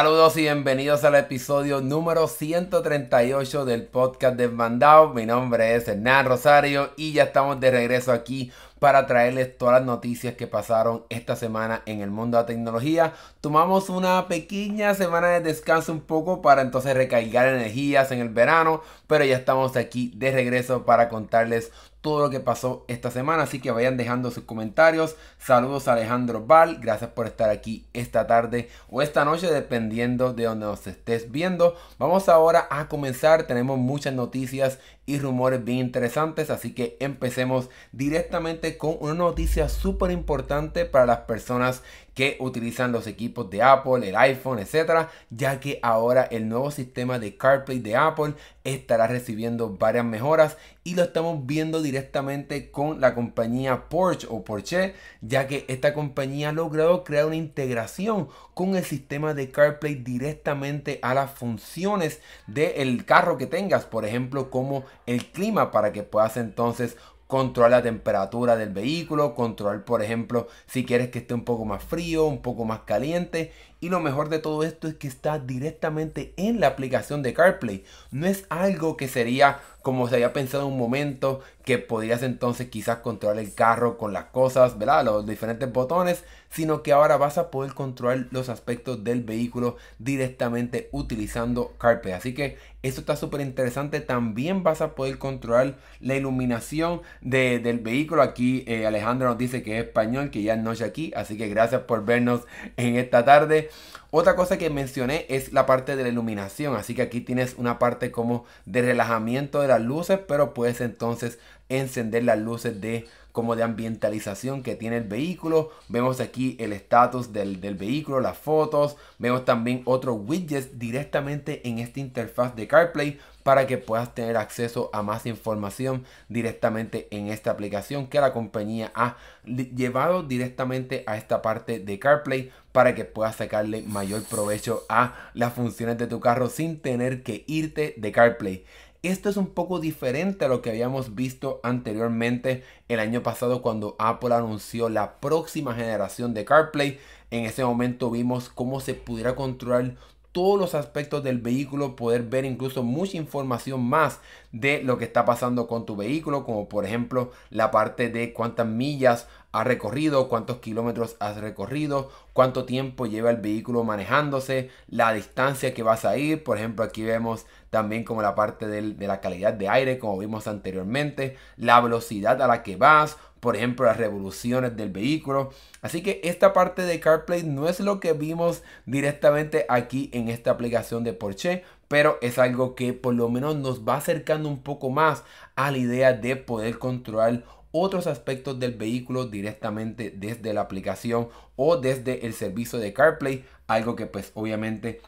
Saludos y bienvenidos al episodio número 138 del podcast de Mandao. Mi nombre es Hernán Rosario y ya estamos de regreso aquí para traerles todas las noticias que pasaron esta semana en el mundo de la tecnología. Tomamos una pequeña semana de descanso un poco para entonces recargar energías en el verano, pero ya estamos aquí de regreso para contarles todo lo que pasó esta semana. Así que vayan dejando sus comentarios. Saludos a Alejandro Val. Gracias por estar aquí esta tarde o esta noche, dependiendo de donde nos estés viendo. Vamos ahora a comenzar. Tenemos muchas noticias y rumores bien interesantes. Así que empecemos directamente con una noticia súper importante para las personas que utilizan los equipos de Apple, el iPhone, etcétera, ya que ahora el nuevo sistema de CarPlay de Apple estará recibiendo varias mejoras y lo estamos viendo directamente con la compañía Porsche o Porsche, ya que esta compañía ha logrado crear una integración con el sistema de CarPlay directamente a las funciones del carro que tengas, por ejemplo, como el clima para que puedas entonces controlar la temperatura del vehículo, controlar por ejemplo si quieres que esté un poco más frío, un poco más caliente y lo mejor de todo esto es que está directamente en la aplicación de CarPlay. No es algo que sería como se había pensado en un momento que podrías entonces quizás controlar el carro con las cosas, ¿verdad? Los diferentes botones, sino que ahora vas a poder controlar los aspectos del vehículo directamente utilizando CarPlay. Así que esto está súper interesante. También vas a poder controlar la iluminación del vehículo. Aquí eh, Alejandro nos dice que es español, que ya es noche aquí. Así que gracias por vernos en esta tarde. Otra cosa que mencioné es la parte de la iluminación, así que aquí tienes una parte como de relajamiento de las luces, pero puedes entonces encender las luces de como de ambientalización que tiene el vehículo. Vemos aquí el estatus del, vehículo, las fotos. Vemos también otros widgets directamente en esta interfaz de CarPlay para que puedas tener acceso a más información directamente en esta aplicación que la compañía ha llevado directamente a esta parte de CarPlay para que puedas sacarle mayor provecho a las funciones de tu carro sin tener que irte de CarPlay. Esto es un poco diferente a lo que habíamos visto anteriormente el año pasado cuando Apple anunció la próxima generación de CarPlay. En ese momento vimos cómo se pudiera controlar todos los aspectos del vehículo, poder ver incluso mucha información más de lo que está pasando con tu vehículo, como por ejemplo la parte de cuántas millas has recorrido, cuántos kilómetros has recorrido, cuánto tiempo lleva el vehículo manejándose, la distancia que vas a ir. Por ejemplo, aquí vemos también como la parte de la calidad de aire, como vimos anteriormente, la velocidad a la que vas, por ejemplo, las revoluciones del vehículo. Así que esta parte de CarPlay no es lo que vimos directamente aquí en esta aplicación de Porsche, pero es algo que por lo menos nos va acercando un poco más a la idea de poder controlar otros aspectos del vehículo directamente desde la aplicación o desde el servicio de CarPlay, algo que pues obviamente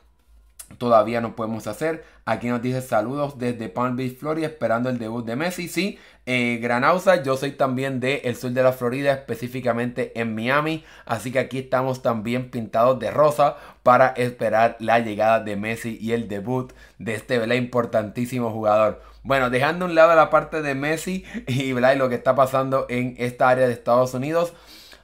todavía no podemos hacer. Aquí nos dice saludos desde Palm Beach, Florida, esperando el debut de Messi. Sí, eh, Granausa, yo soy también del el sur de la Florida, específicamente en Miami. Así que aquí estamos también pintados de rosa para esperar la llegada de Messi y el debut de este importantísimo jugador. Bueno, dejando a un lado la parte de Messi y, y lo que está pasando en esta área de Estados Unidos.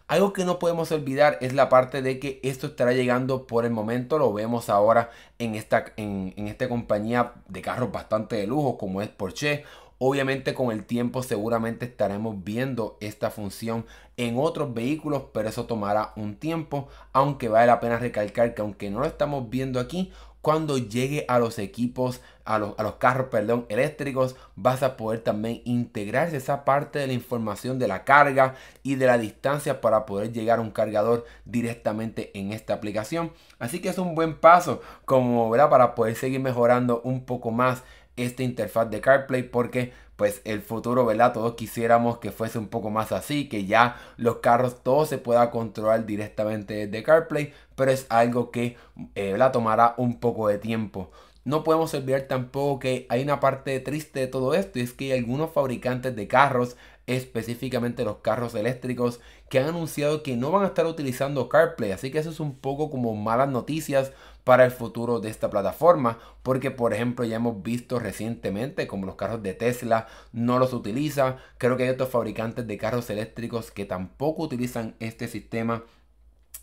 Algo que no podemos olvidar es la parte de que esto estará llegando por el momento. Lo vemos ahora en esta, en, en esta compañía de carros bastante de lujo como es Porsche. Obviamente con el tiempo seguramente estaremos viendo esta función en otros vehículos, pero eso tomará un tiempo, aunque vale la pena recalcar que aunque no lo estamos viendo aquí, cuando llegue a los equipos, a los, carros, perdón, eléctricos, vas a poder también integrar esa parte de la información de la carga y de la distancia para poder llegar a un cargador directamente en esta aplicación. Así que es un buen paso como, ¿verdad? Para poder seguir mejorando un poco más esta interfaz de CarPlay porque pues el futuro, ¿verdad? Todos quisiéramos que fuese un poco más así, que ya los carros todo se pueda controlar directamente desde CarPlay, pero es algo que, eh, ¿verdad? Tomará un poco de tiempo. No podemos olvidar tampoco que hay una parte triste de todo esto y es que hay algunos fabricantes de carros, específicamente los carros eléctricos, que han anunciado que no van a estar utilizando CarPlay. Así que eso es un poco como malas noticias para el futuro de esta plataforma. Porque por ejemplo ya hemos visto recientemente como los carros de Tesla no los utiliza. Creo que hay otros fabricantes de carros eléctricos que tampoco utilizan este sistema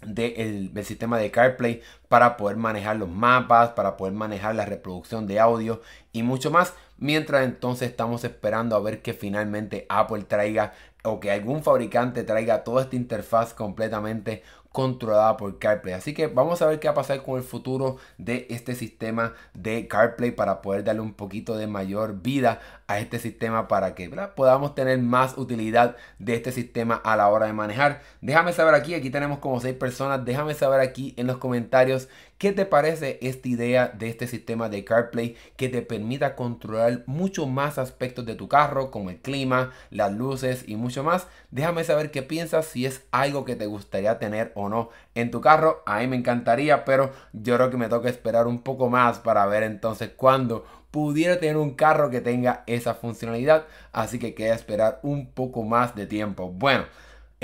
del sistema de CarPlay para poder manejar los mapas, para poder manejar la reproducción de audio y mucho más. Mientras entonces estamos esperando a ver que finalmente Apple traiga o que algún fabricante traiga toda esta interfaz completamente controlada por CarPlay. Así que vamos a ver qué va a pasar con el futuro de este sistema de CarPlay para poder darle un poquito de mayor vida a este sistema para que podamos tener más utilidad de este sistema a la hora de manejar. Déjame saber aquí, aquí tenemos como 6 personas, déjame saber aquí en los comentarios qué te parece esta idea de este sistema de CarPlay que te permita controlar mucho más aspectos de tu carro como el clima, las luces y mucho más. Déjame saber qué piensas si es algo que te gustaría tener o no en tu carro. A mí me encantaría, pero yo creo que me toca esperar un poco más para ver entonces cuándo pudiera tener un carro que tenga esa funcionalidad. Así que queda esperar un poco más de tiempo. Bueno.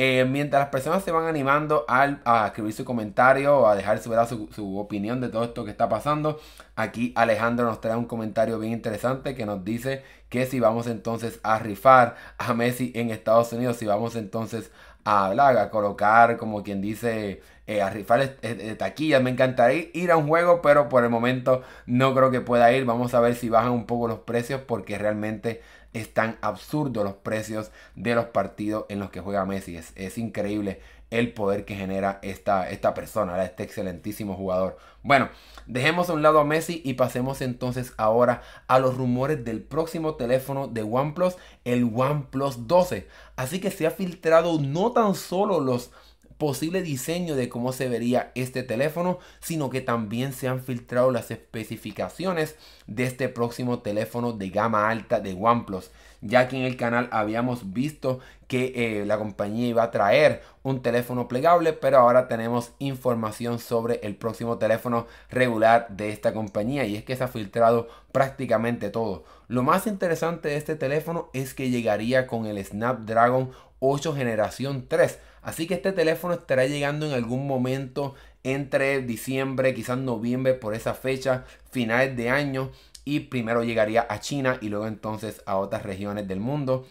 Eh, mientras las personas se van animando a escribir su comentario o a dejar su, su, opinión de todo esto que está pasando, aquí Alejandro nos trae un comentario bien interesante que nos dice que si vamos entonces a rifar a Messi en Estados Unidos, si vamos entonces a, a colocar, como quien dice, eh, a rifar taquillas. Me encantaría ir a un juego, pero por el momento no creo que pueda ir. Vamos a ver si bajan un poco los precios porque realmente están absurdos los precios de los partidos en los que juega Messi. Es, increíble el poder que genera esta, esta persona, este excelentísimo jugador. Bueno, dejemos a un lado a Messi y pasemos entonces ahora a los rumores del próximo teléfono de OnePlus, el OnePlus 12. Así que se ha filtrado no tan solo los posible diseño de cómo se vería este teléfono, sino que también se han filtrado las especificaciones de este próximo teléfono de gama alta de OnePlus. Ya que en el canal habíamos visto que eh, la compañía iba a traer un teléfono plegable, pero ahora tenemos información sobre el próximo teléfono regular de esta compañía y es que se ha filtrado prácticamente todo. Lo más interesante de este teléfono es que llegaría con el Snapdragon 8 generación 3 Así que este teléfono estará llegando en algún momento entre diciembre, quizás noviembre, por esa fecha, finales de año. Y primero llegaría a China y luego entonces a otras regiones del mundo.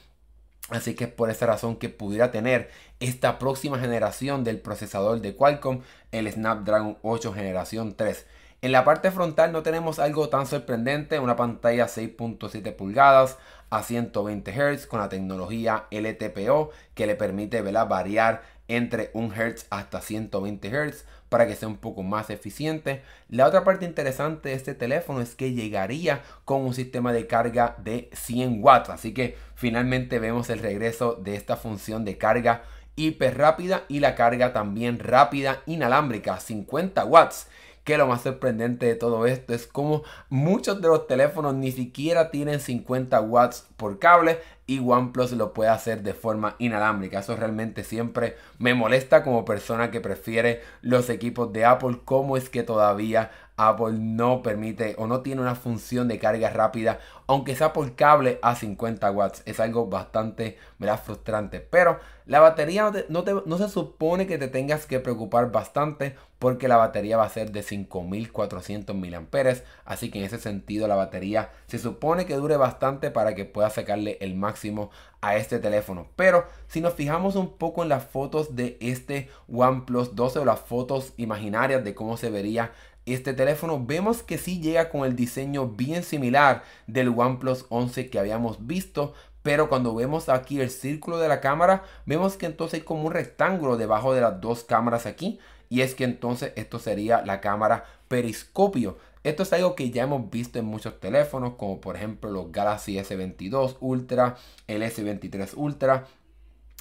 Así que es por esa razón que pudiera tener esta próxima generación del procesador de Qualcomm, el Snapdragon 8 generación 3. En la parte frontal no tenemos algo tan sorprendente, una pantalla 6.7 pulgadas a 120 Hz con la tecnología LTPO que le permite variar entre 1 Hz hasta 120 Hz para que sea un poco más eficiente. La otra parte interesante de este teléfono es que llegaría con un sistema de carga de 100 watts, así que finalmente vemos el regreso de esta función de carga hiper rápida y la carga también rápida inalámbrica 50 watts que lo más sorprendente de todo esto es como muchos de los teléfonos ni siquiera tienen 50 watts por cable y OnePlus lo puede hacer de forma inalámbrica. Eso realmente siempre me molesta como persona que prefiere los equipos de Apple. ¿Cómo es que todavía Apple no permite o no tiene una función de carga rápida, aunque sea por cable a 50 watts. Es algo bastante da frustrante. Pero la batería no, no, se supone que te tengas que preocupar bastante porque la batería va a ser de 5400 mAh. Así que en ese sentido la batería se supone que dure bastante para que pueda sacarle el máximo a este teléfono. Pero si nos fijamos un poco en las fotos de este OnePlus 12 o las fotos imaginarias de cómo se vería este teléfono vemos que sí llega con el diseño bien similar del OnePlus 11 que habíamos visto pero cuando vemos aquí el círculo de la cámara vemos que entonces hay como un rectángulo debajo de las dos cámaras aquí y es que entonces esto sería la cámara periscopio. Esto es algo que ya hemos visto en muchos teléfonos como por ejemplo los Galaxy S22 Ultra el S23 Ultra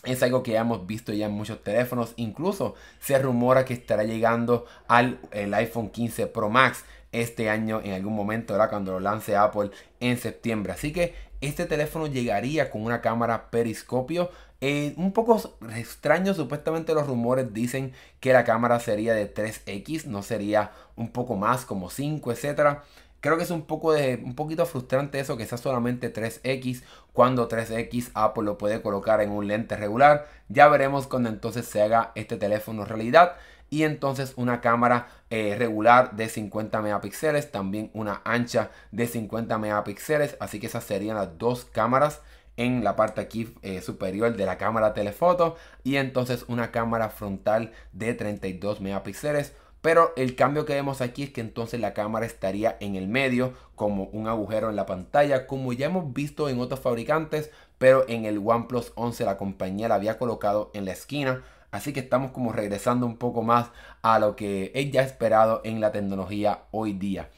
es algo que ya hemos visto ya en muchos teléfonos. Incluso se rumora que estará llegando al el iPhone 15 Pro Max este año en algún momento, ¿verdad? Cuando lo lance Apple en septiembre. Así que este teléfono llegaría con una cámara periscopio. Eh, un poco extraño, supuestamente los rumores dicen que la cámara sería de 3X, no sería un poco más como 5, etcétera. Creo que es un poco de un poquito frustrante eso que sea solamente 3X cuando 3X Apple lo puede colocar en un lente regular. Ya veremos cuando entonces se haga este teléfono realidad. Y entonces una cámara eh, regular de 50 megapíxeles, también una ancha de 50 megapíxeles, así que esas serían las dos cámaras en la parte aquí eh, superior de la cámara telefoto. Y entonces una cámara frontal de 32 megapíxeles pero el cambio que vemos aquí es que entonces la cámara estaría en el medio como un agujero en la pantalla como ya hemos visto en otros fabricantes pero en el OnePlus 11 la compañía la había colocado en la esquina. Así que estamos como regresando un poco más a lo que es ya esperado en la tecnología hoy día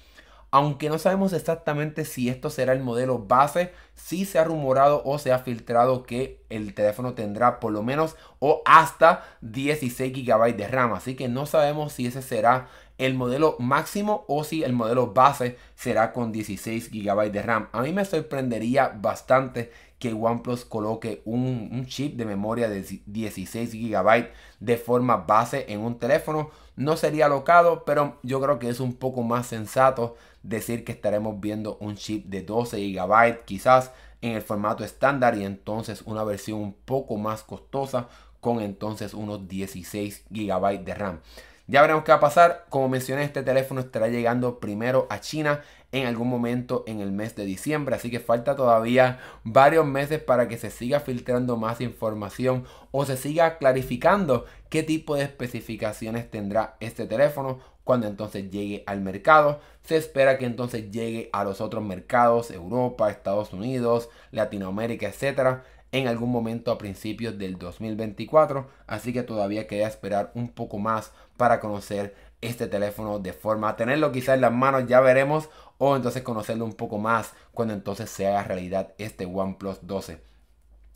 aunque no sabemos exactamente si esto será el modelo base, sí se ha rumorado o se ha filtrado que el teléfono tendrá por lo menos o hasta 16 GB de RAM. Así que no sabemos si ese será el modelo máximo o si el modelo base será con 16 GB de RAM. A mí me sorprendería bastante que OnePlus coloque un, chip de memoria de 16 GB de forma base en un teléfono. No sería locado, pero yo creo que es un poco más sensato decir que estaremos viendo un chip de 12 GB quizás en el formato estándar y entonces una versión un poco más costosa con entonces unos 16 GB de RAM. Ya veremos qué va a pasar. Como mencioné, este teléfono estará llegando primero a China en algún momento en el mes de diciembre. Así que falta todavía varios meses para que se siga filtrando más información o se siga clarificando qué tipo de especificaciones tendrá este teléfono cuando entonces llegue al mercado. Se espera que entonces llegue a los otros mercados, Europa, Estados Unidos, Latinoamérica, etcétera, en algún momento a principios del 2024. Así que todavía queda esperar un poco más para conocer este teléfono de forma tenerlo quizás en las manos, ya veremos, o entonces conocerlo un poco más cuando entonces se haga realidad este OnePlus 12.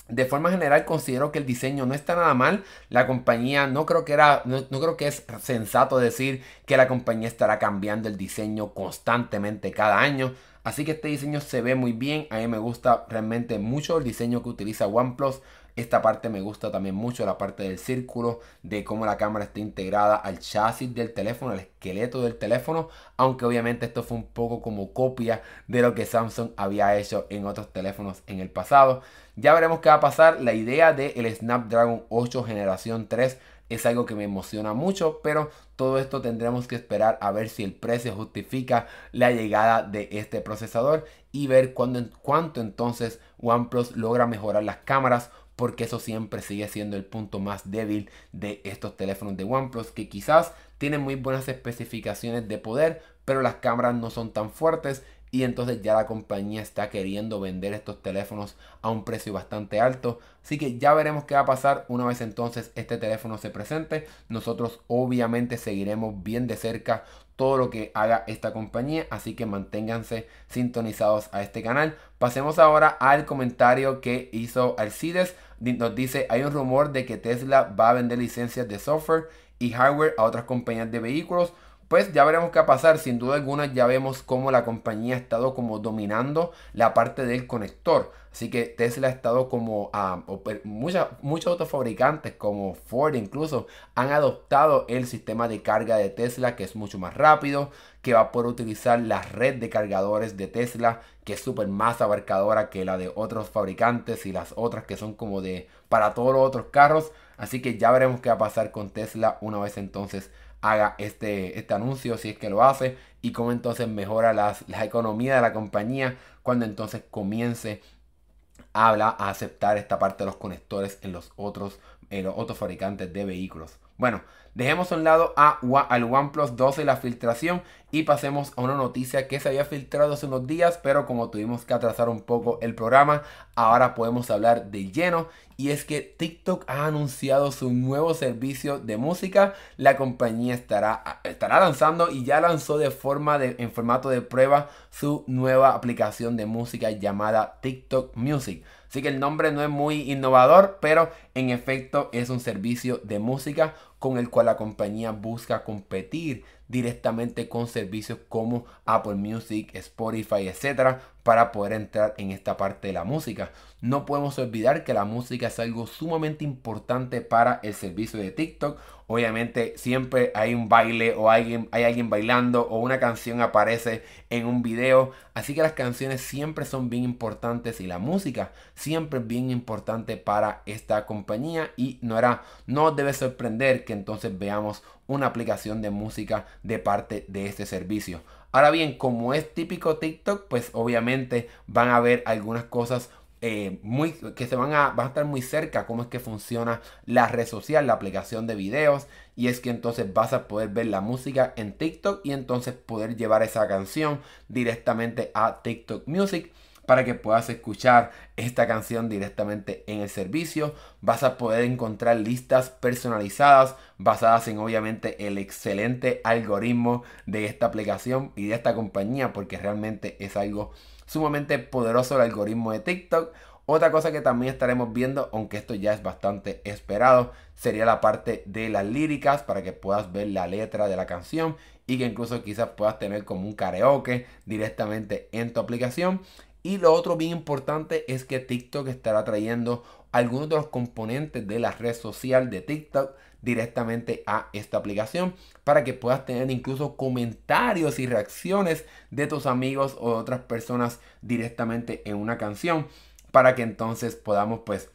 De forma general considero que el diseño no está nada mal. La compañía no creo que era no, creo que es sensato decir que la compañía estará cambiando el diseño constantemente cada año. Así que este diseño se ve muy bien. A mí me gusta realmente mucho el diseño que utiliza OnePlus. Esta parte me gusta también mucho, la parte del círculo, de cómo la cámara está integrada al chasis del teléfono, al esqueleto del teléfono, aunque obviamente esto fue un poco como copia de lo que Samsung había hecho en otros teléfonos en el pasado. Ya veremos qué va a pasar. La idea del Snapdragon 8 generación 3 es algo que me emociona mucho, pero todo esto tendremos que esperar a ver si el precio justifica la llegada de este procesador y ver cuándo, cuánto entonces OnePlus logra mejorar las cámaras porque eso siempre sigue siendo el punto más débil de estos teléfonos de OnePlus que quizás tienen muy buenas especificaciones de poder pero las cámaras no son tan fuertes y entonces ya la compañía está queriendo vender estos teléfonos a un precio bastante alto. Así que ya veremos qué va a pasar una vez entonces este teléfono se presente. Nosotros obviamente seguiremos bien de cerca todo lo que haga esta compañía, así que manténganse sintonizados a este canal. Pasemos ahora al comentario que hizo Alcides. Nos dice, hay un rumor de que Tesla va a vender licencias de software y hardware a otras compañías de vehículos pues ya veremos qué va a pasar. Sin duda alguna ya vemos cómo la compañía ha estado como dominando la parte del conector. Así que Tesla ha estado como a muchos otros fabricantes como Ford incluso han adoptado el sistema de carga de Tesla que es mucho más rápido, que va a poder utilizar la red de cargadores de Tesla que es súper más abarcadora que la de otros fabricantes y las otras que son como de para todos los otros carros. Así que ya veremos qué va a pasar con Tesla una vez entonces haga este, este anuncio, si es que lo hace, y cómo entonces mejora las, la economía de la compañía cuando entonces comience a, hablar, a aceptar esta parte de los conectores en los otros, en los otros fabricantes de vehículos. Bueno, dejemos a un lado a, al OnePlus 12 y la filtración y pasemos a una noticia que se había filtrado hace unos días, pero como tuvimos que atrasar un poco el programa, ahora podemos hablar de lleno. Y es que TikTok ha anunciado su nuevo servicio de música. La compañía estará, estará lanzando y ya lanzó de forma en formato de prueba su nueva aplicación de música llamada TikTok Music. Así que el nombre no es muy innovador, pero en efecto es un servicio de música con el cual la compañía busca competir directamente con servicios como Apple Music, Spotify, etcétera, para poder entrar en esta parte de la música. No podemos olvidar que la música es algo sumamente importante para el servicio de TikTok. Obviamente siempre hay un baile o alguien, hay alguien bailando o una canción aparece en un video. Así que las canciones siempre son bien importantes y la música siempre es bien importante para esta compañía. Y no, era, no debe sorprender que entonces veamos una aplicación de música de parte de este servicio. Ahora bien, como es típico TikTok, pues obviamente van a haber algunas cosas eh, muy, que se van a, van a estar muy cerca cómo es que funciona la red social, la aplicación de videos. Y es que entonces vas a poder ver la música en TikTok y entonces poder llevar esa canción directamente a TikTok Music para que puedas escuchar esta canción directamente en el servicio. Vas a poder encontrar listas personalizadas basadas en obviamente el excelente algoritmo de esta aplicación y de esta compañía porque realmente es algo sumamente poderoso el algoritmo de TikTok. Otra cosa que también estaremos viendo, aunque esto ya es bastante esperado, sería la parte de las líricas para que puedas ver la letra de la canción y que incluso quizás puedas tener como un karaoke directamente en tu aplicación. Y lo otro bien importante es que TikTok estará trayendo algunos de los componentes de la red social de TikTok directamente a esta aplicación para que puedas tener incluso comentarios y reacciones de tus amigos o de otras personas directamente en una canción para que entonces podamos pues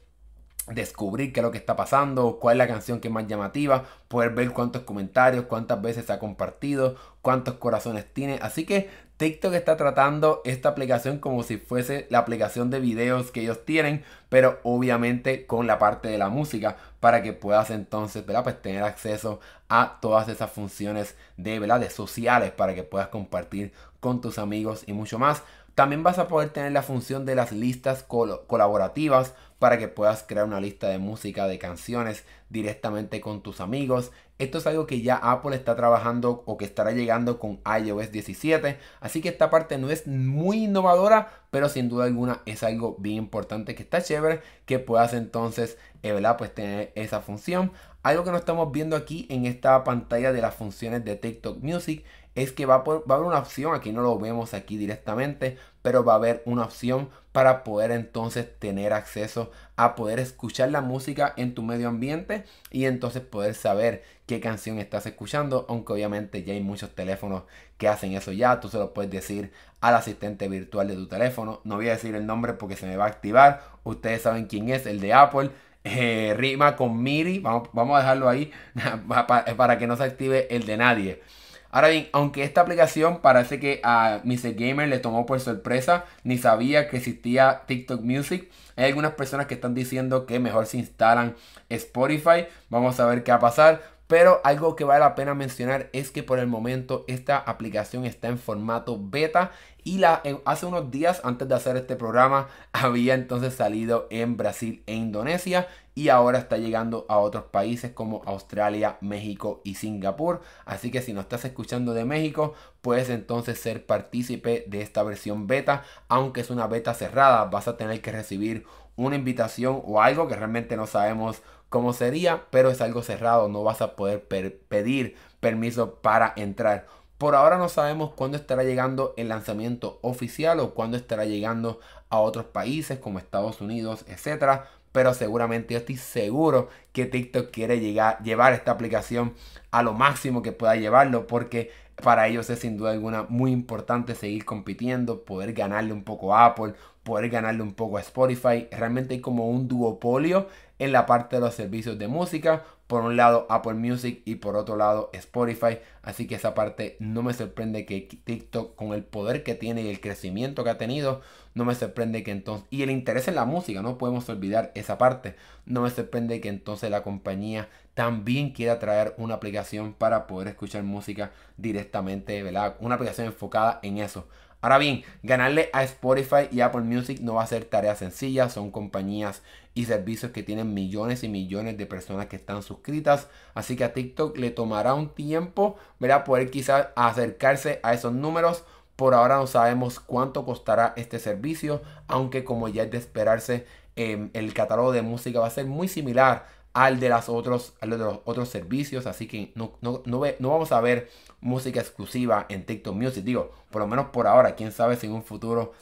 descubrir qué es lo que está pasando, cuál es la canción que es más llamativa, poder ver cuántos comentarios, cuántas veces se ha compartido, cuántos corazones tiene. Así que TikTok está tratando esta aplicación como si fuese la aplicación de videos que ellos tienen, pero obviamente con la parte de la música para que puedas entonces, ¿verdad? Pues tener acceso a todas esas funciones de, ¿verdad? De sociales para que puedas compartir con tus amigos y mucho más. También vas a poder tener la función de las listas colaborativas para que puedas crear una lista de música, de canciones directamente con tus amigos. Esto es algo que ya Apple está trabajando o que estará llegando con iOS 17. Así que esta parte no es muy innovadora, pero sin duda alguna es algo bien importante que está chévere que puedas entonces, eh, ¿verdad? Pues tener esa función. Algo que no estamos viendo aquí en esta pantalla de las funciones de TikTok Music es que va a, haber una opción, aquí no lo vemos aquí directamente, pero va a haber una opción para poder entonces tener acceso a poder escuchar la música en tu medio ambiente y entonces poder saber qué canción estás escuchando, aunque obviamente ya hay muchos teléfonos que hacen eso ya, tú se lo puedes decir al asistente virtual de tu teléfono, no voy a decir el nombre porque se me va a activar, ustedes saben quién es, el de Apple, eh, rima con Miri, vamos, vamos a dejarlo ahí para que no se active el de nadie. Ahora bien, aunque esta aplicación parece que a Mr. Gamer le tomó por sorpresa, ni sabía que existía TikTok Music, hay algunas personas que están diciendo que mejor se instalan Spotify. Vamos a ver qué va a pasar. Pero algo que vale la pena mencionar es que por el momento esta aplicación está en formato beta y la, hace unos días antes de hacer este programa había entonces salido en Brasil e Indonesia y ahora está llegando a otros países como Australia, México y Singapur. Así que si no estás escuchando de México, puedes entonces ser partícipe de esta versión beta. Aunque es una beta cerrada, vas a tener que recibir una invitación o algo que realmente no sabemos cómo sería, pero es algo cerrado, no vas a poder pedir permiso para entrar. Por ahora no sabemos cuándo estará llegando el lanzamiento oficial o cuándo estará llegando a otros países como Estados Unidos, etcétera. Pero seguramente yo estoy seguro que TikTok quiere llevar esta aplicación a lo máximo que pueda llevarlo porque para ellos es sin duda alguna muy importante seguir compitiendo, poder ganarle un poco a Apple, poder ganarle un poco a Spotify. Realmente hay como un duopolio en la parte de los servicios de música. Por un lado Apple Music y por otro lado Spotify. Así que esa parte no me sorprende que TikTok con el poder que tiene y el crecimiento que ha tenido, no me sorprende que entonces... Y el interés en la música, no podemos olvidar esa parte. No me sorprende que entonces la compañía también quiera traer una aplicación para poder escuchar música directamente, ¿verdad? Una aplicación enfocada en eso. Ahora bien, ganarle a Spotify y Apple Music no va a ser tarea sencilla, son compañías y servicios que tienen millones y millones de personas que están suscritas, así que a TikTok le tomará un tiempo, ¿verdad? Poder quizás acercarse a esos números. Por ahora no sabemos cuánto costará este servicio, aunque como ya es de esperarse, em, el catálogo de música va a ser muy similar al de, las otros, de los otros servicios. Así que no, no, no, vamos a ver música exclusiva en TikTok Music. Digo, por lo menos por ahora. Quién sabe si en un futuro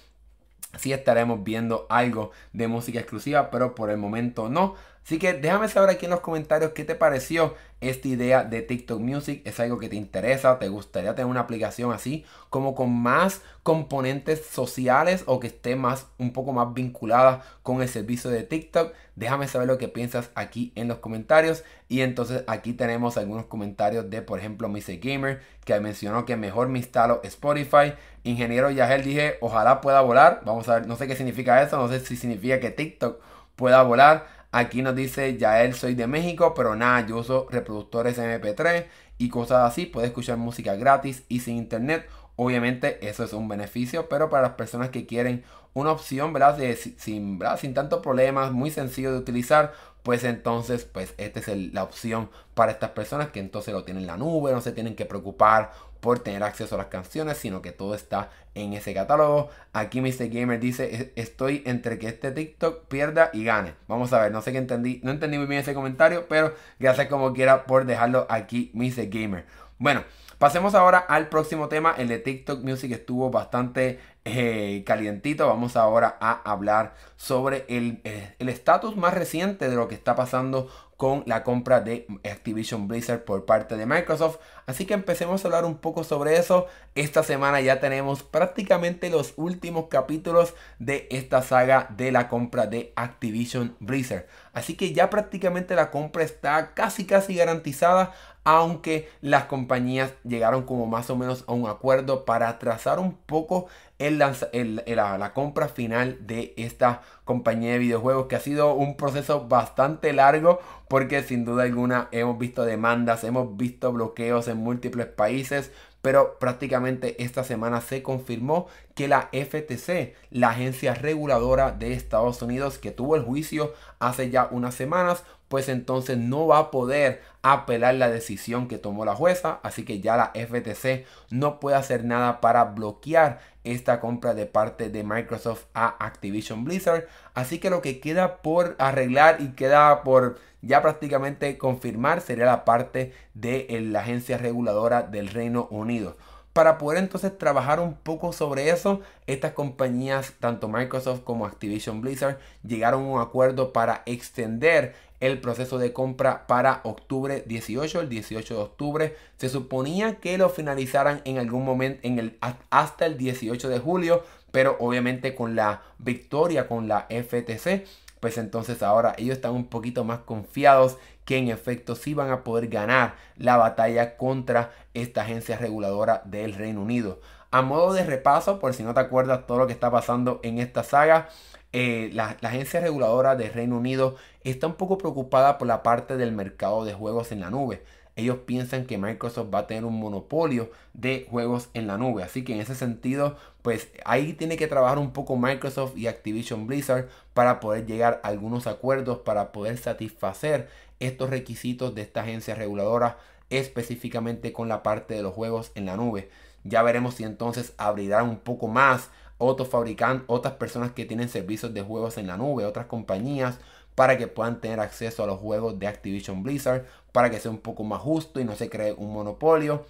sí estaremos viendo algo de música exclusiva. Pero por el momento no. Así que déjame saber aquí en los comentarios qué te pareció esta idea de TikTok Music. ¿Es algo que te interesa? ¿Te gustaría tener una aplicación así? Como con más componentes sociales o que esté más un poco más vinculada con el servicio de TikTok. Déjame saber lo que piensas aquí en los comentarios. Y entonces aquí tenemos algunos comentarios de, por ejemplo, Mr. Gamer, que mencionó que mejor me instalo Spotify. Ingeniero Yahel dije, ojalá pueda volar. Vamos a ver, no sé qué significa eso. No sé si significa que TikTok pueda volar. Aquí nos dice, ya él soy de México, pero nada, yo uso reproductores MP3 y cosas así. Puede escuchar música gratis y sin internet. Obviamente eso es un beneficio, pero para las personas que quieren una opción, ¿verdad? De, sin, sin tantos problemas, muy sencillo de utilizar, pues entonces, pues esta es la opción para estas personas que entonces lo tienen en la nube, no se tienen que preocupar por tener acceso a las canciones, sino que todo está en ese catálogo. Aquí Mr. Gamer dice, estoy entre que este TikTok pierda y gane. Vamos a ver, no sé qué entendí, no entendí muy bien ese comentario, pero gracias como quiera por dejarlo aquí Mr. Gamer. Bueno, pasemos ahora al próximo tema. El de TikTok Music estuvo bastante eh, calientito. Vamos ahora a hablar sobre eh, el estatus más reciente de lo que está pasando con la compra de Activision Blizzard por parte de Microsoft. Así que empecemos a hablar un poco sobre eso. Esta semana ya tenemos prácticamente los últimos capítulos de esta saga de la compra de Activision Blizzard. Así que ya prácticamente la compra está casi casi garantizada aunque las compañías llegaron como más o menos a un acuerdo para atrasar un poco la, compra final de esta compañía de videojuegos que ha sido un proceso bastante largo porque sin duda alguna hemos visto demandas, hemos visto bloqueos en múltiples países, pero prácticamente esta semana se confirmó que la FTC, la agencia reguladora de Estados Unidos que tuvo el juicio hace ya unas semanas, pues entonces no va a poder apelar la decisión que tomó la jueza, así que ya la FTC no puede hacer nada para bloquear esta compra de parte de Microsoft a Activision Blizzard, así que lo que queda por arreglar y queda por ya prácticamente confirmar sería la parte de la agencia reguladora del Reino Unido. Para poder entonces trabajar un poco sobre eso, estas compañías, tanto Microsoft como Activision Blizzard, llegaron a un acuerdo para extender el proceso de compra para octubre 18, el 18 de octubre. Se suponía que lo finalizaran en algún momento en el, hasta el 18 de julio, pero obviamente con la victoria con la FTC, pues entonces ahora ellos están un poquito más confiados que en efecto sí van a poder ganar la batalla contra esta agencia reguladora del Reino Unido. A modo de repaso, por si no te acuerdas todo lo que está pasando en esta saga, eh, la, agencia reguladora del Reino Unido está un poco preocupada por la parte del mercado de juegos en la nube. Ellos piensan que Microsoft va a tener un monopolio de juegos en la nube. Así que en ese sentido, pues ahí tiene que trabajar un poco Microsoft y Activision Blizzard para poder llegar a algunos acuerdos, para poder satisfacer estos requisitos de esta agencia reguladora específicamente con la parte de los juegos en la nube. Ya veremos si entonces abrirán un poco más otros fabricantes, otras personas que tienen servicios de juegos en la nube, otras compañías, para que puedan tener acceso a los juegos de Activision Blizzard, para que sea un poco más justo y no se cree un monopolio.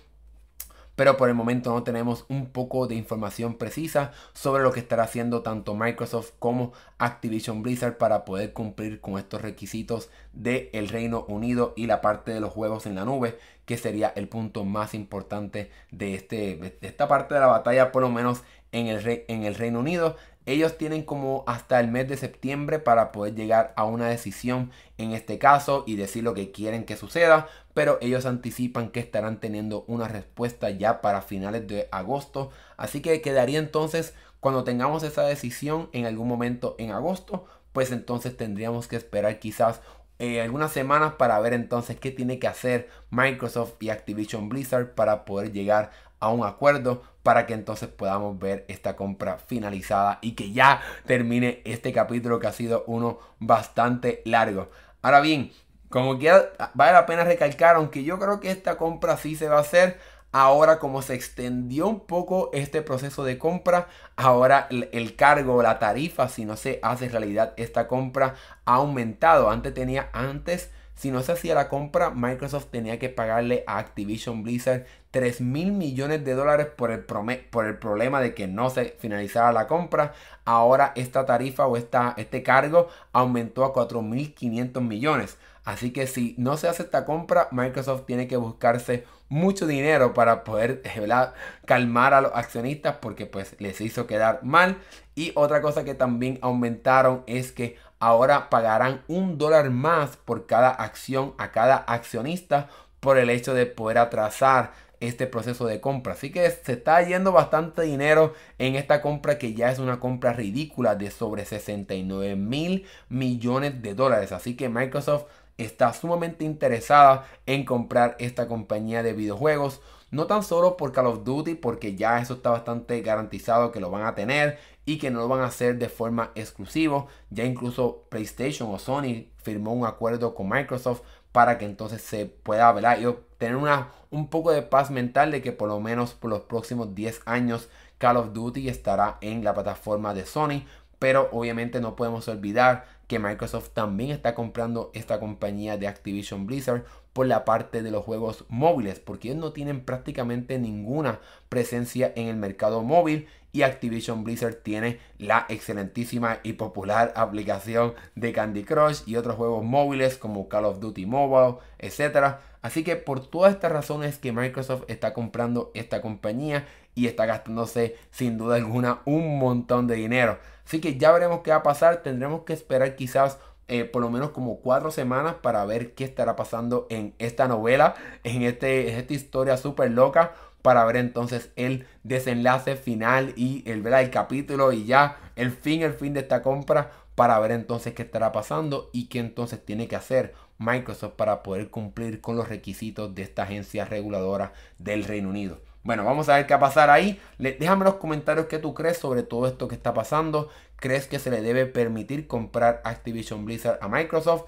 Pero por el momento no tenemos un poco de información precisa sobre lo que estará haciendo tanto Microsoft como Activision Blizzard para poder cumplir con estos requisitos del el Reino Unido y la parte de los juegos en la nube, que sería el punto más importante de, este, de esta parte de la batalla, por lo menos en el, en el Reino Unido. Ellos tienen como hasta el mes de septiembre para poder llegar a una decisión en este caso y decir lo que quieren que suceda, pero ellos anticipan que estarán teniendo una respuesta ya para finales de agosto. Así que quedaría entonces cuando tengamos esa decisión en algún momento en agosto, pues entonces tendríamos que esperar quizás eh, algunas semanas para ver entonces qué tiene que hacer Microsoft y Activision Blizzard para poder llegar a un acuerdo para que entonces podamos ver esta compra finalizada y que ya termine este capítulo que ha sido uno bastante largo. Ahora bien, como quiera, vale la pena recalcar, aunque yo creo que esta compra sí se va a hacer, Ahora como se extendió un poco este proceso de compra, ahora el, cargo, la tarifa, si no se hace realidad esta compra, ha aumentado. Antes tenía, antes, si no se hacía la compra, Microsoft tenía que pagarle a Activision Blizzard 3 mil millones de dólares por el, por el problema de que no se finalizara la compra. Ahora esta tarifa o esta, este cargo aumentó a 4.500 millones. Así que si no se hace esta compra, Microsoft tiene que buscarse mucho dinero para poder calmar a los accionistas porque pues les hizo quedar mal. Y otra cosa que también aumentaron es que ahora pagarán un dólar más por cada acción a cada accionista por el hecho de poder atrasar este proceso de compra. Así que se está yendo bastante dinero en esta compra que ya es una compra ridícula de sobre 69 mil millones de dólares. Así que Microsoft está sumamente interesada en comprar esta compañía de videojuegos. No tan solo por Call of Duty, porque ya eso está bastante garantizado que lo van a tener y que no lo van a hacer de forma exclusiva. Ya incluso PlayStation o Sony firmó un acuerdo con Microsoft para que entonces se pueda ¿verdad? Yo tener una, un poco de paz mental de que por lo menos por los próximos 10 años Call of Duty estará en la plataforma de Sony. Pero obviamente no podemos olvidar que Microsoft también está comprando esta compañía de Activision Blizzard por la parte de los juegos móviles, porque ellos no tienen prácticamente ninguna presencia en el mercado móvil y Activision Blizzard tiene la excelentísima y popular aplicación de Candy Crush y otros juegos móviles como Call of Duty Mobile, etc. Así que por todas estas razones que Microsoft está comprando esta compañía y está gastándose sin duda alguna un montón de dinero. Así que ya veremos qué va a pasar. Tendremos que esperar quizás eh, por lo menos como cuatro semanas para ver qué estará pasando en esta novela, en, este, esta historia súper loca, para ver entonces el desenlace final y el, el capítulo y ya el fin, el fin de esta compra, para ver entonces qué estará pasando y qué entonces tiene que hacer Microsoft para poder cumplir con los requisitos de esta agencia reguladora del Reino Unido. Bueno, vamos a ver qué va a pasar ahí. Déjame los comentarios qué tú crees sobre todo esto que está pasando. ¿Crees que se le debe permitir comprar Activision Blizzard a Microsoft?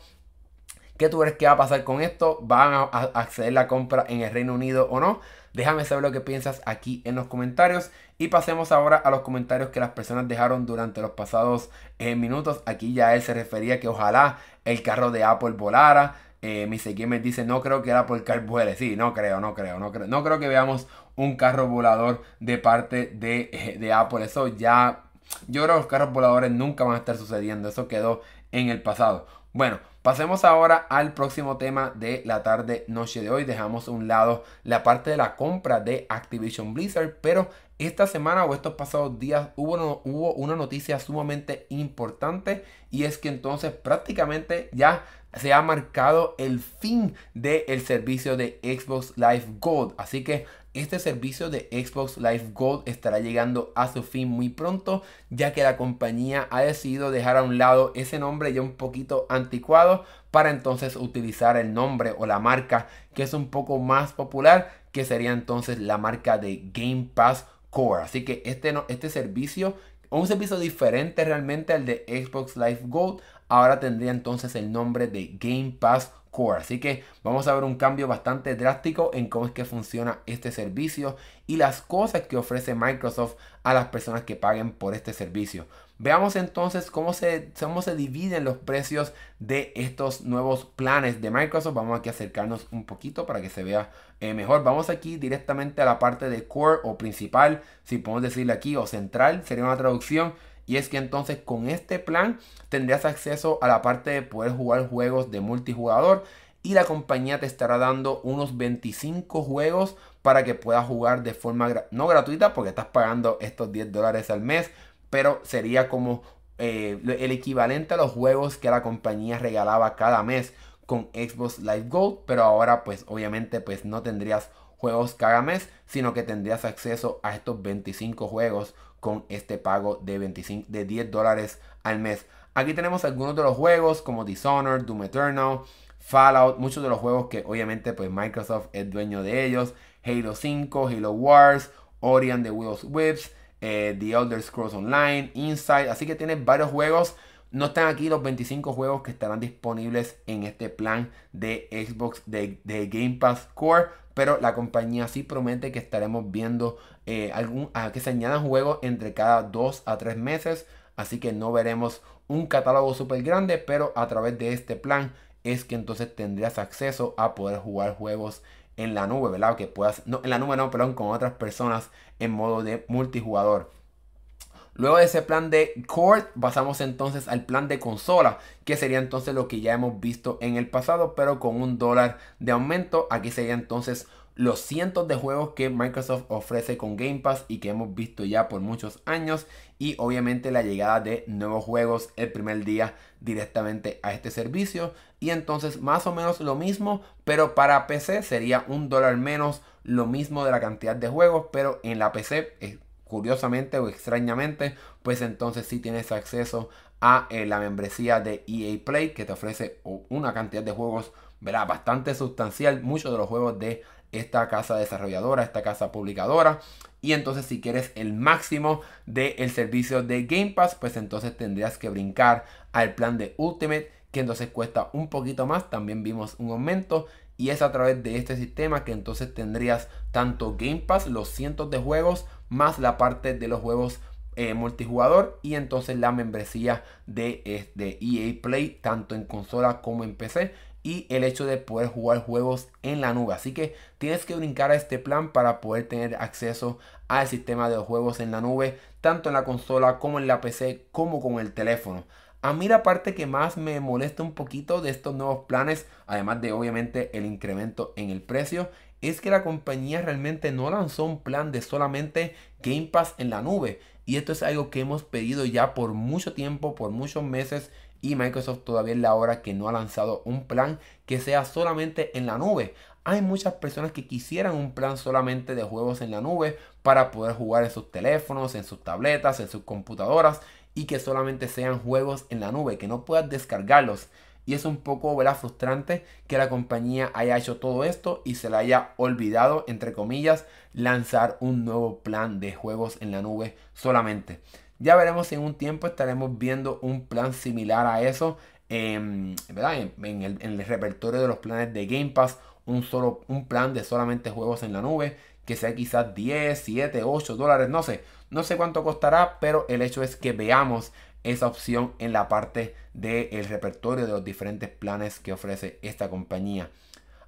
¿Qué tú crees que va a pasar con esto? ¿Van a acceder a la compra en el Reino Unido o no? Déjame saber lo que piensas aquí en los comentarios. Y pasemos ahora a los comentarios que las personas dejaron durante los pasados eh, minutos. Aquí ya él se refería que ojalá el carro de Apple volara. Eh. Gamer dice, no creo que Apple Car vuele. Sí, no creo, no creo, no creo. No creo que veamos un carro volador de parte de, eh, de Apple. Eso ya... Yo creo que los carros voladores nunca van a estar sucediendo. Eso quedó en el pasado. Bueno, pasemos ahora al próximo tema de la tarde noche de hoy. Dejamos a un lado la parte de la compra de Activision Blizzard, pero esta semana o estos pasados días hubo, hubo una noticia sumamente importante y es que entonces prácticamente ya se ha marcado el fin del servicio de Xbox Live Gold. Así que este servicio de Xbox Live Gold estará llegando a su fin muy pronto, ya que la compañía ha decidido dejar a un lado ese nombre ya un poquito anticuado para entonces utilizar el nombre o la marca que es un poco más popular, que sería entonces la marca de Game Pass Core. Así que este, este servicio, un servicio diferente realmente al de Xbox Live Gold, ahora tendría entonces el nombre de Game Pass Core. Así que vamos a ver un cambio bastante drástico en cómo es que funciona este servicio y las cosas que ofrece Microsoft a las personas que paguen por este servicio. Veamos entonces cómo se, cómo se dividen los precios de estos nuevos planes de Microsoft. Vamos aquí a acercarnos un poquito para que se vea eh, mejor. Vamos aquí directamente a la parte de core o principal, si podemos decirle aquí, o central, sería una traducción. Y es que entonces con este plan tendrías acceso a la parte de poder jugar juegos de multijugador y la compañía te estará dando unos 25 juegos para que puedas jugar de forma no gratuita porque estás pagando estos 10 dólares al mes, pero sería como eh, el equivalente a los juegos que la compañía regalaba cada mes con Xbox Live Gold, pero ahora pues obviamente pues no tendrías juegos cada mes, sino que tendrías acceso a estos 25 juegos con este pago de, 25, de 10 dólares al mes. Aquí tenemos algunos de los juegos como Dishonored, Doom Eternal, Fallout, muchos de los juegos que obviamente pues Microsoft es dueño de ellos, Halo 5, Halo Wars, Ori and the Wheels Whips, eh, The Elder Scrolls Online, Inside, así que tiene varios juegos. No están aquí los 25 juegos que estarán disponibles en este plan de Xbox de, de Game Pass Core, pero la compañía sí promete que estaremos viendo eh, algún, a que se añadan juegos entre cada 2 a 3 meses. Así que no veremos un catálogo súper grande, pero a través de este plan es que entonces tendrías acceso a poder jugar juegos en la nube, ¿verdad? Que puedas, no, en la nube no, perdón, con otras personas en modo de multijugador. Luego de ese plan de core, pasamos entonces al plan de consola, que sería entonces lo que ya hemos visto en el pasado, pero con un dólar de aumento. Aquí sería entonces los cientos de juegos que Microsoft ofrece con Game Pass y que hemos visto ya por muchos años y obviamente la llegada de nuevos juegos el primer día directamente a este servicio y entonces más o menos lo mismo pero para PC sería un dólar menos lo mismo de la cantidad de juegos pero en la PC eh, curiosamente o extrañamente pues entonces sí tienes acceso a eh, la membresía de EA Play que te ofrece una cantidad de juegos ¿verdad? bastante sustancial muchos de los juegos de esta casa desarrolladora, esta casa publicadora. Y entonces si quieres el máximo del servicio de Game Pass, pues entonces tendrías que brincar al plan de Ultimate, que entonces cuesta un poquito más. También vimos un aumento. Y es a través de este sistema que entonces tendrías tanto Game Pass, los cientos de juegos, más la parte de los juegos eh, multijugador y entonces la membresía de, de EA Play, tanto en consola como en PC y el hecho de poder jugar juegos en la nube. Así que tienes que brincar a este plan para poder tener acceso al sistema de juegos en la nube, tanto en la consola como en la PC, como con el teléfono. A mí la parte que más me molesta un poquito de estos nuevos planes, además de obviamente el incremento en el precio, es que la compañía realmente no lanzó un plan de solamente Game Pass en la nube. Y esto es algo que hemos pedido ya por mucho tiempo, por muchos meses y Microsoft todavía es la hora que no ha lanzado un plan que sea solamente en la nube. Hay muchas personas que quisieran un plan solamente de juegos en la nube para poder jugar en sus teléfonos, en sus tabletas, en sus computadoras y que solamente sean juegos en la nube, que no puedas descargarlos. Y es un poco ¿verdad? frustrante que la compañía haya hecho todo esto y se le haya olvidado, entre comillas, lanzar un nuevo plan de juegos en la nube solamente. Ya veremos si en un tiempo estaremos viendo un plan similar a eso en, el, repertorio de los planes de Game Pass. Un, solo, un plan de solamente juegos en la nube que sea quizás 10, 7, 8 dólares, no sé. No sé cuánto costará, pero el hecho es que veamos esa opción en la parte del repertorio de los diferentes planes que ofrece esta compañía.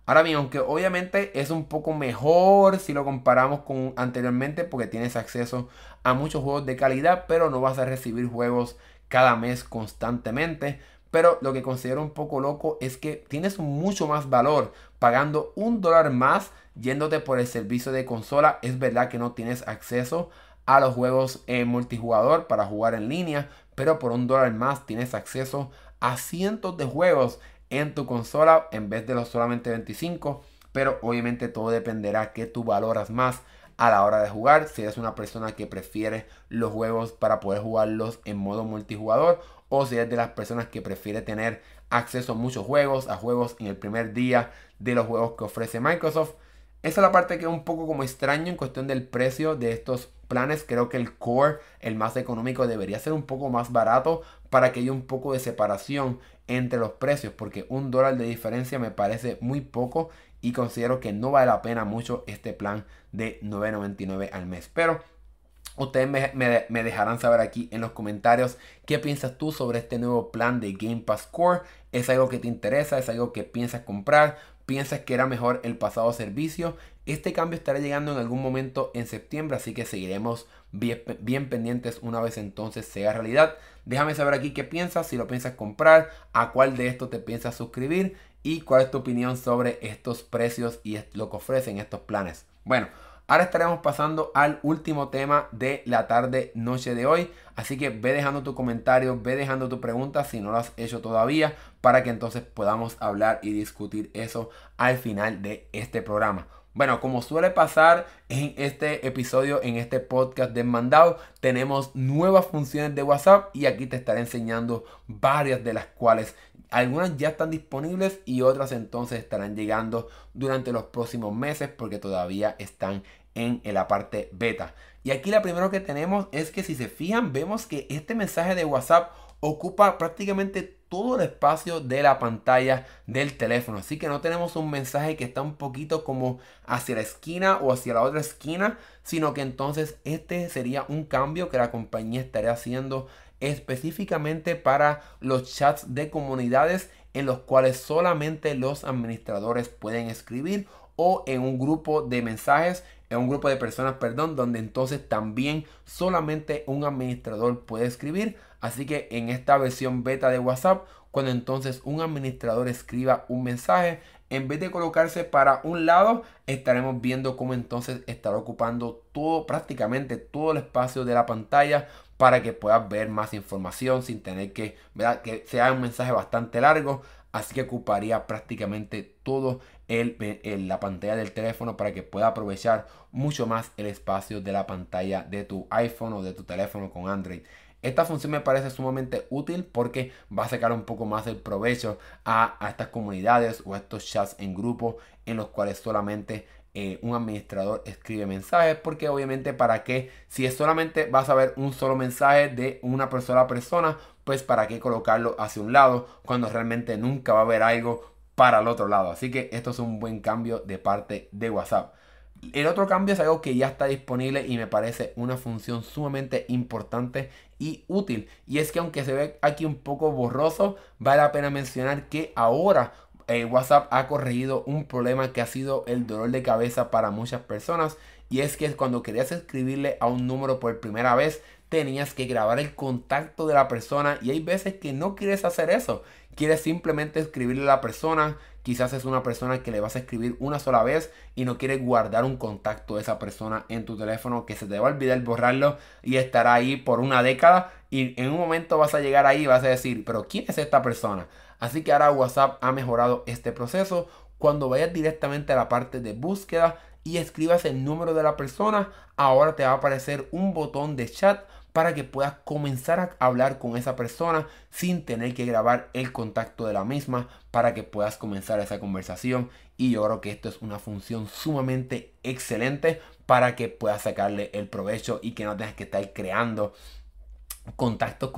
Ahora bien, aunque obviamente es un poco mejor si lo comparamos con anteriormente porque tienes acceso a muchos juegos de calidad, pero no vas a recibir juegos cada mes constantemente. Pero lo que considero un poco loco es que tienes mucho más valor pagando un dólar más yéndote por el servicio de consola. Es verdad que no tienes acceso a los juegos en multijugador para jugar en línea, pero por un dólar más tienes acceso a cientos de juegos en tu consola en vez de los solamente 25. Pero obviamente todo dependerá que tú valoras más a la hora de jugar. Si eres una persona que prefiere los juegos para poder jugarlos en modo multijugador. O si eres de las personas que prefiere tener acceso a muchos juegos, a juegos en el primer día de los juegos que ofrece Microsoft. Esa es la parte que es un poco como extraño en cuestión del precio de estos planes. Creo que el core, el más económico, debería ser un poco más barato para que haya un poco de separación entre los precios. Porque un dólar de diferencia me parece muy poco y considero que no vale la pena mucho este plan de 9.99 al mes. Pero Ustedes me, dejarán saber aquí en los comentarios qué piensas tú sobre este nuevo plan de Game Pass Core. ¿Es algo que te interesa? ¿Es algo que piensas comprar? Piensas que era mejor el pasado servicio. Este cambio estará llegando en algún momento en septiembre, así que seguiremos bien, bien, pendientes una vez entonces sea realidad. Déjame saber aquí qué piensas, si lo piensas comprar, a cuál de estos te piensas suscribir y cuál es tu opinión sobre estos precios y lo que ofrecen estos planes. Bueno, Ahora estaremos pasando al último tema de la tarde noche de hoy. Así que ve dejando tu comentario, ve dejando tu pregunta si no lo has hecho todavía para que entonces podamos hablar y discutir eso al final de este programa. Bueno, como suele pasar en este episodio, en este podcast de Mandado, tenemos nuevas funciones de WhatsApp y aquí te estaré enseñando varias de las cuales algunas ya están disponibles y otras entonces estarán llegando durante los próximos meses porque todavía están en la parte beta. Y aquí la primero que tenemos es que si se fijan vemos que este mensaje de WhatsApp ocupa prácticamente todo el espacio de la pantalla del teléfono. Así que no tenemos un mensaje que está un poquito como hacia la esquina o hacia la otra esquina, sino que entonces este sería un cambio que la compañía estaría haciendo específicamente para los chats de comunidades en los cuales solamente los administradores pueden escribir o en un grupo de mensajes, en un grupo de personas, perdón, donde entonces también solamente un administrador puede escribir. Así que en esta versión beta de WhatsApp, cuando entonces un administrador escriba un mensaje, en vez de colocarse para un lado, estaremos viendo cómo entonces estará ocupando todo, prácticamente todo el espacio de la pantalla para que puedas ver más información sin tener que, ¿verdad? que sea un mensaje bastante largo. Así que ocuparía prácticamente todo el, la pantalla del teléfono para que pueda aprovechar mucho más el espacio de la pantalla de tu iPhone o de tu teléfono con Android. Esta función me parece sumamente útil porque va a sacar un poco más el provecho a, estas comunidades o a estos chats en grupo en los cuales solamente eh, un administrador escribe mensajes porque obviamente para qué si es solamente vas a ver un solo mensaje de una persona a persona pues para qué colocarlo hacia un lado cuando realmente nunca va a haber algo para el otro lado así que esto es un buen cambio de parte de WhatsApp el otro cambio es algo que ya está disponible y me parece una función sumamente importante y útil. Y es que aunque se ve aquí un poco borroso, vale la pena mencionar que ahora eh, WhatsApp ha corregido un problema que ha sido el dolor de cabeza para muchas personas. Y es que cuando querías escribirle a un número por primera vez, tenías que grabar el contacto de la persona. Y hay veces que no quieres hacer eso. Quieres simplemente escribirle a la persona, Quizás es una persona que le vas a escribir una sola vez y no quieres guardar un contacto de esa persona en tu teléfono que se te va a olvidar borrarlo y estará ahí por una década y en un momento vas a llegar ahí y vas a decir, pero ¿quién es esta persona? Así que ahora WhatsApp ha mejorado este proceso. Cuando vayas directamente a la parte de búsqueda y escribas el número de la persona, ahora te va a aparecer un botón de chat para que puedas comenzar a hablar con esa persona sin tener que grabar el contacto de la misma para que puedas comenzar esa conversación y yo creo que esto es una función sumamente excelente para que puedas sacarle el provecho y que no tengas que estar creando contactos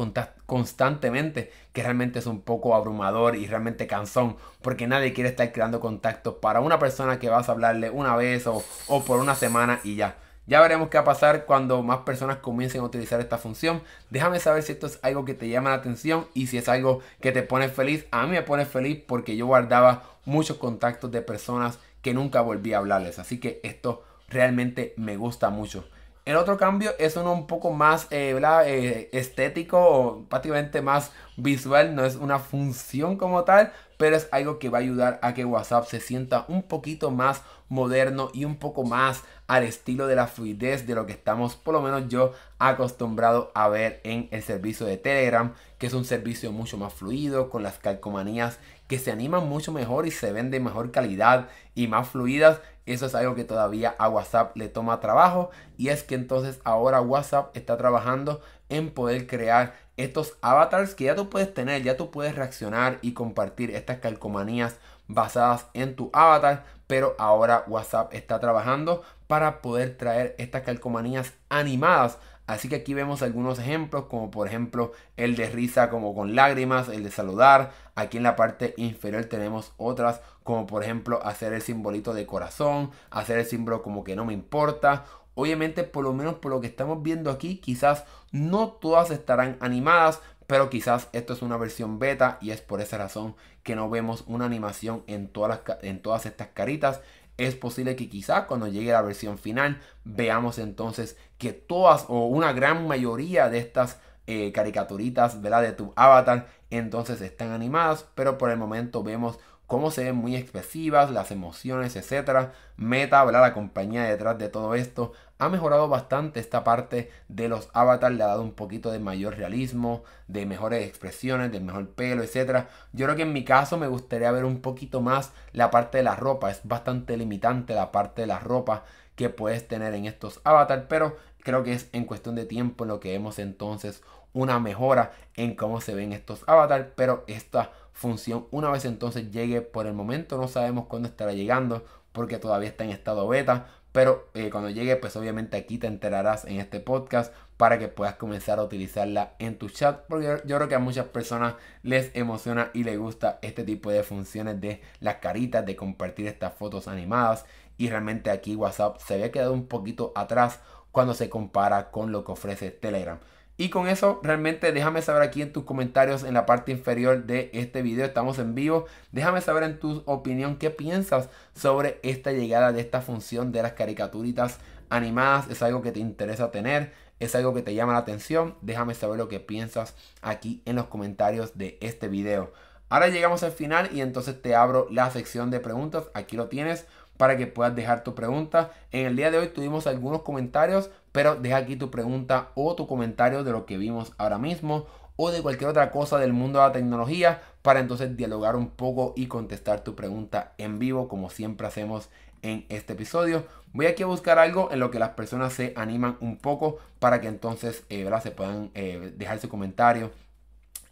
constantemente, que realmente es un poco abrumador y realmente cansón, porque nadie quiere estar creando contactos para una persona que vas a hablarle una vez o, o por una semana y ya. Ya veremos qué va a pasar cuando más personas comiencen a utilizar esta función. Déjame saber si esto es algo que te llama la atención y si es algo que te pone feliz. A mí me pone feliz porque yo guardaba muchos contactos de personas que nunca volví a hablarles. Así que esto realmente me gusta mucho. El otro cambio es uno un poco más eh, eh, estético o prácticamente más visual. No es una función como tal, pero es algo que va a ayudar a que WhatsApp se sienta un poquito más moderno y un poco más al estilo de la fluidez de lo que estamos, por lo menos yo, acostumbrado a ver en el servicio de Telegram, que es un servicio mucho más fluido, con las calcomanías que se animan mucho mejor y se ven de mejor calidad y más fluidas. Eso es algo que todavía a WhatsApp le toma trabajo y es que entonces ahora WhatsApp está trabajando en poder crear estos avatars que ya tú puedes tener, ya tú puedes reaccionar y compartir estas calcomanías basadas en tu avatar, pero ahora WhatsApp está trabajando para poder traer estas calcomanías animadas. Así que aquí vemos algunos ejemplos, como por ejemplo el de risa como con lágrimas, el de saludar. Aquí en la parte inferior tenemos otras, como por ejemplo hacer el simbolito de corazón, hacer el símbolo como que no me importa. Obviamente, por lo menos por lo que estamos viendo aquí, quizás no todas estarán animadas, pero quizás esto es una versión beta y es por esa razón que no vemos una animación en todas, en todas estas caritas. Es posible que quizás cuando llegue la versión final veamos entonces que todas o una gran mayoría de estas eh, caricaturitas de tu avatar entonces están animadas, pero por el momento vemos cómo se ven muy expresivas, las emociones, etcétera. Meta, ¿verdad? La compañía detrás de todo esto ha mejorado bastante esta parte de los avatars, le ha dado un poquito de mayor realismo, de mejores expresiones, de mejor pelo, etcétera. Yo creo que en mi caso me gustaría ver un poquito más la parte de la ropa, es bastante limitante la parte de la ropa que puedes tener en estos avatars, pero creo que es en cuestión de tiempo lo que vemos entonces una mejora en cómo se ven estos avatars, pero esta función. Una vez entonces llegue por el momento no sabemos cuándo estará llegando porque todavía está en estado beta pero eh, cuando llegue pues obviamente aquí te enterarás en este podcast para que puedas comenzar a utilizarla en tu chat porque yo, creo que a muchas personas les emociona y les gusta este tipo de funciones de las caritas de compartir estas fotos animadas y realmente aquí WhatsApp se había quedado un poquito atrás cuando se compara con lo que ofrece Telegram Y con eso, realmente déjame saber aquí en tus comentarios en la parte inferior de este video. Estamos en vivo. Déjame saber en tu opinión qué piensas sobre esta llegada de esta función de las caricaturitas animadas. ¿Es algo que te interesa tener? ¿Es algo que te llama la atención? Déjame saber lo que piensas aquí en los comentarios de este video. Ahora llegamos al final y entonces te abro la sección de preguntas. Aquí lo tienes para que puedas dejar tu pregunta. En el día de hoy tuvimos algunos comentarios, pero deja aquí tu pregunta o tu comentario de lo que vimos ahora mismo o de cualquier otra cosa del mundo de la tecnología para entonces dialogar un poco y contestar tu pregunta en vivo como siempre hacemos en este episodio. Voy aquí a buscar algo en lo que las personas se animan un poco para que entonces eh, se puedan eh, dejar su comentario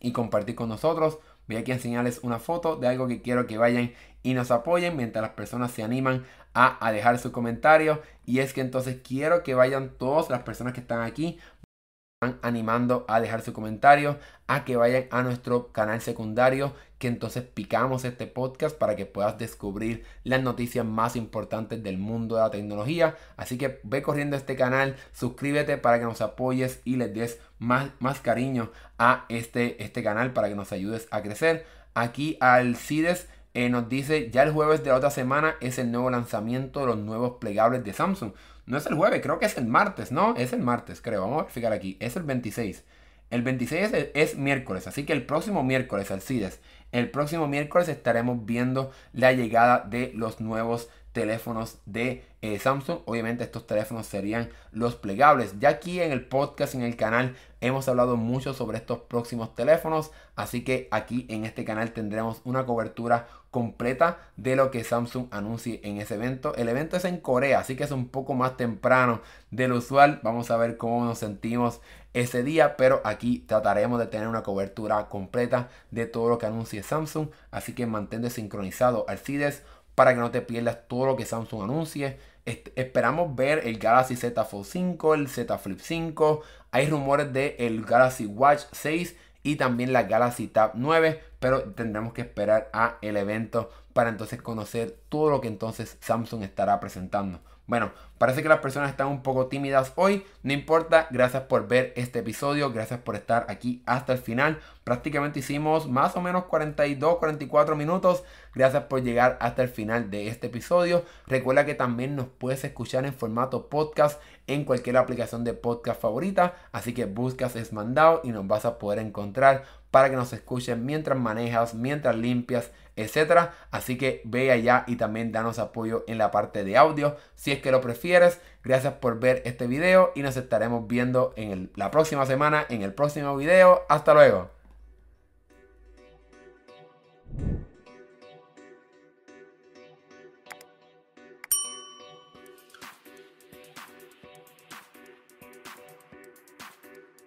y compartir con nosotros. Voy aquí a enseñarles una foto de algo que quiero que vayan y nos apoyen mientras las personas se animan a, a dejar su comentario. Y es que entonces quiero que vayan todas las personas que están aquí animando a dejar su comentario, a que vayan a nuestro canal secundario, que entonces picamos este podcast para que puedas descubrir las noticias más importantes del mundo de la tecnología. Así que ve corriendo a este canal, suscríbete para que nos apoyes y les des más, más cariño a este, este canal para que nos ayudes a crecer. Aquí al CIDES eh, nos dice ya el jueves de la otra semana es el nuevo lanzamiento de los nuevos plegables de Samsung. No es el jueves, creo que es el martes, ¿no? Es el martes, creo. Vamos a verificar aquí. Es el 26. El 26 es, miércoles, así que el próximo miércoles, Alcides, el próximo miércoles estaremos viendo la llegada de los nuevos teléfonos de eh, Samsung. Obviamente estos teléfonos serían los plegables. Ya aquí en el podcast, en el canal, hemos hablado mucho sobre estos próximos teléfonos. Así que aquí en este canal tendremos una cobertura completa de lo que Samsung anuncie en ese evento. El evento es en Corea, así que es un poco más temprano de lo usual. Vamos a ver cómo nos sentimos ese día, pero aquí trataremos de tener una cobertura completa de todo lo que anuncie Samsung. Así que mantente sincronizado al CIDES para que no te pierdas todo lo que Samsung anuncie. esperamos ver el Galaxy Z Fold 5, el Z Flip 5. Hay rumores de el Galaxy Watch 6 y también la Galaxy Tab 9, pero tendremos que esperar a el evento para entonces conocer todo lo que entonces Samsung estará presentando. Bueno, parece que las personas están un poco tímidas hoy. No importa, gracias por ver este episodio, gracias por estar aquí hasta el final. Prácticamente hicimos más o menos 42, 44 minutos. Gracias por llegar hasta el final de este episodio. Recuerda que también nos puedes escuchar en formato podcast en cualquier aplicación de podcast favorita. Así que buscas es mandado y nos vas a poder encontrar para que nos escuchen mientras manejas, mientras limpias, etcétera. Así que ve allá y también danos apoyo en la parte de audio si es que lo prefieres. Gracias por ver este video y nos estaremos viendo en el, la próxima semana en el próximo video. Hasta luego.